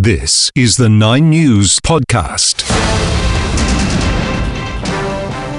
This is the Nine News Podcast.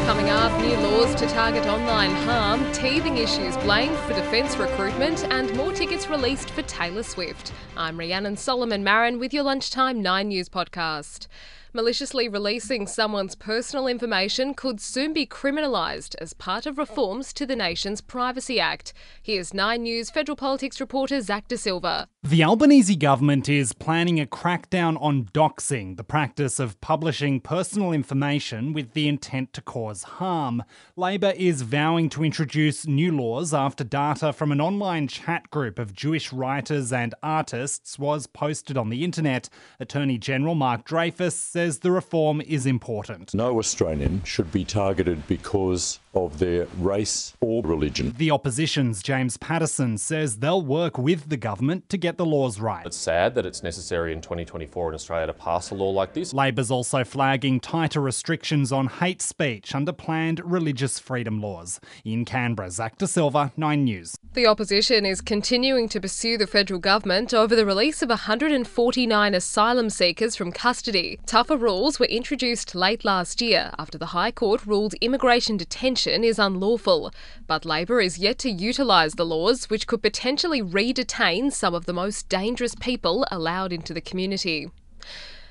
Coming up, new laws to target online harm, teething issues blamed for defence recruitment, and more tickets released for Taylor Swift. I'm Rhiannon Solomon Marin with your Lunchtime 9 News Podcast. Maliciously releasing someone's personal information could soon be criminalised as part of reforms to the nation's Privacy Act. Here's 9 News federal politics reporter Zach De Silva. The Albanese government is planning a crackdown on doxing, the practice of publishing personal information with the intent to cause harm. Labor is vowing to introduce new laws after data from an online chat group of Jewish writers and artists was posted on the internet. Attorney General Mark Dreyfus says the reform is important. No Australian should be targeted because of their race or religion. The opposition's James Paterson says they'll work with the government to get the laws right. It's sad that it's necessary in 2024 in Australia to pass a law like this. Labor's also flagging tighter restrictions on hate speech under planned religious freedom laws. In Canberra, Zach De Silva, 9 News. The opposition is continuing to pursue the federal government over the release of 149 asylum seekers from custody. Tougher rules were introduced late last year after the High Court ruled immigration detention is unlawful. But Labor is yet to utilise the laws, which could potentially re detain some of the most dangerous people allowed into the community.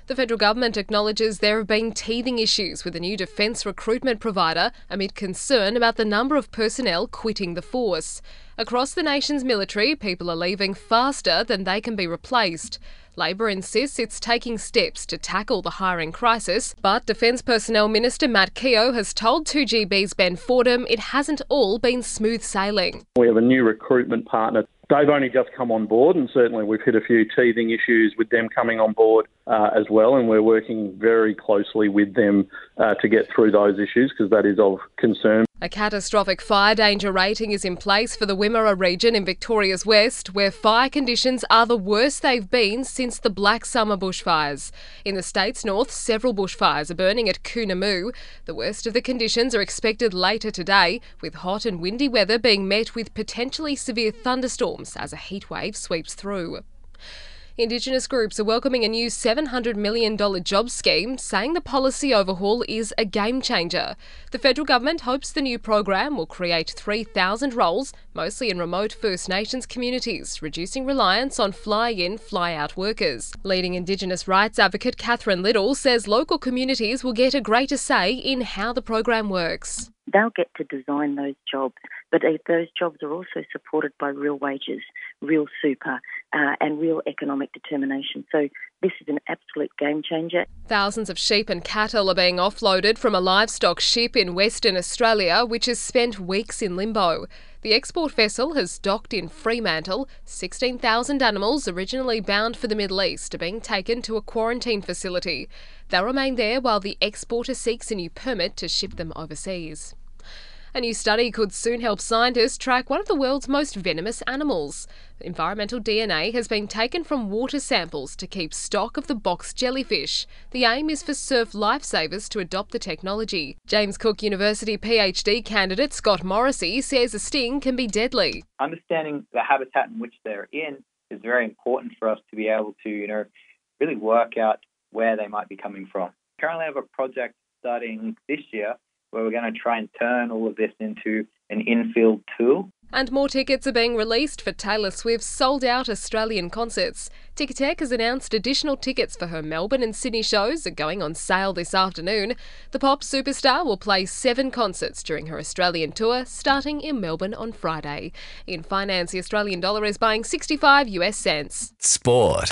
The federal government acknowledges there have been teething issues with a new defence recruitment provider amid concern about the number of personnel quitting the force. Across the nation's military, people are leaving faster than they can be replaced. Labor insists it's taking steps to tackle the hiring crisis, but Defence Personnel Minister Matt Keogh has told 2GB's Ben Fordham it hasn't all been smooth sailing. We have a new recruitment partner They've only just come on board, and certainly we've hit a few teething issues with them coming on board uh, as well. And we're working very closely with them uh, to get through those issues because that is of concern. A catastrophic fire danger rating is in place for the Wimmera region in Victoria's west, where fire conditions are the worst they've been since the Black Summer bushfires. In the state's north, several bushfires are burning at Coonamoo. The worst of the conditions are expected later today, with hot and windy weather being met with potentially severe thunderstorms as a heatwave sweeps through. Indigenous groups are welcoming a new $700 million job scheme, saying the policy overhaul is a game changer. The federal government hopes the new program will create 3,000 roles, mostly in remote First Nations communities, reducing reliance on fly in, fly out workers. Leading Indigenous rights advocate Catherine Liddle says local communities will get a greater say in how the program works they'll get to design those jobs. But those jobs are also supported by real wages, real super, uh, and real economic determination. So this is an absolute game changer. Thousands of sheep and cattle are being offloaded from a livestock ship in Western Australia, which has spent weeks in limbo. The export vessel has docked in Fremantle. 16,000 animals, originally bound for the Middle East, are being taken to a quarantine facility. They'll remain there while the exporter seeks a new permit to ship them overseas. A new study could soon help scientists track one of the world's most venomous animals. Environmental DNA has been taken from water samples to keep stock of the box jellyfish. The aim is for surf lifesavers to adopt the technology. James Cook University PhD candidate Scott Morrissey says a sting can be deadly. Understanding the habitat in which they're in is very important for us to be able to, you know, really work out where they might be coming from. Currently, I have a project starting this year where we're going to try and turn all of this into an infield tool. And more tickets are being released for Taylor Swift's sold out Australian concerts. Ticketek has announced additional tickets for her Melbourne and Sydney shows are going on sale this afternoon. The pop superstar will play seven concerts during her Australian tour, starting in Melbourne on Friday. In finance, the Australian dollar is buying 65 US cents. Sport.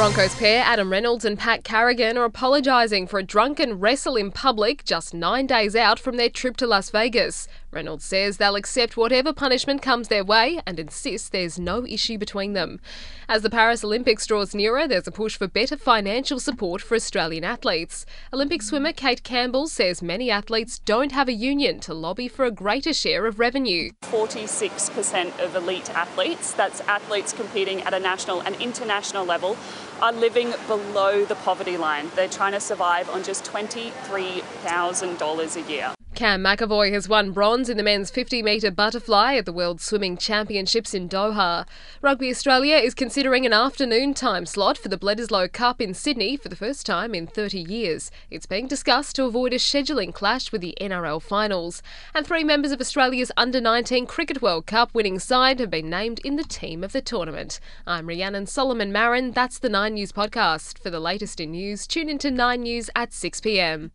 Broncos pair Adam Reynolds and Pat Carrigan are apologising for a drunken wrestle in public just nine days out from their trip to Las Vegas. Reynolds says they'll accept whatever punishment comes their way and insists there's no issue between them. As the Paris Olympics draws nearer, there's a push for better financial support for Australian athletes. Olympic swimmer Kate Campbell says many athletes don't have a union to lobby for a greater share of revenue. 46% of elite athletes, that's athletes competing at a national and international level, are living below the poverty line. They're trying to survive on just $23,000 a year. Cam McEvoy has won bronze in the men's 50 metre butterfly at the World Swimming Championships in Doha. Rugby Australia is considering an afternoon time slot for the Bledisloe Cup in Sydney for the first time in 30 years. It's being discussed to avoid a scheduling clash with the NRL finals. And three members of Australia's Under 19 Cricket World Cup winning side have been named in the team of the tournament. I'm Rhiannon Solomon Marin. That's the Nine News podcast. For the latest in news, tune into Nine News at 6 pm.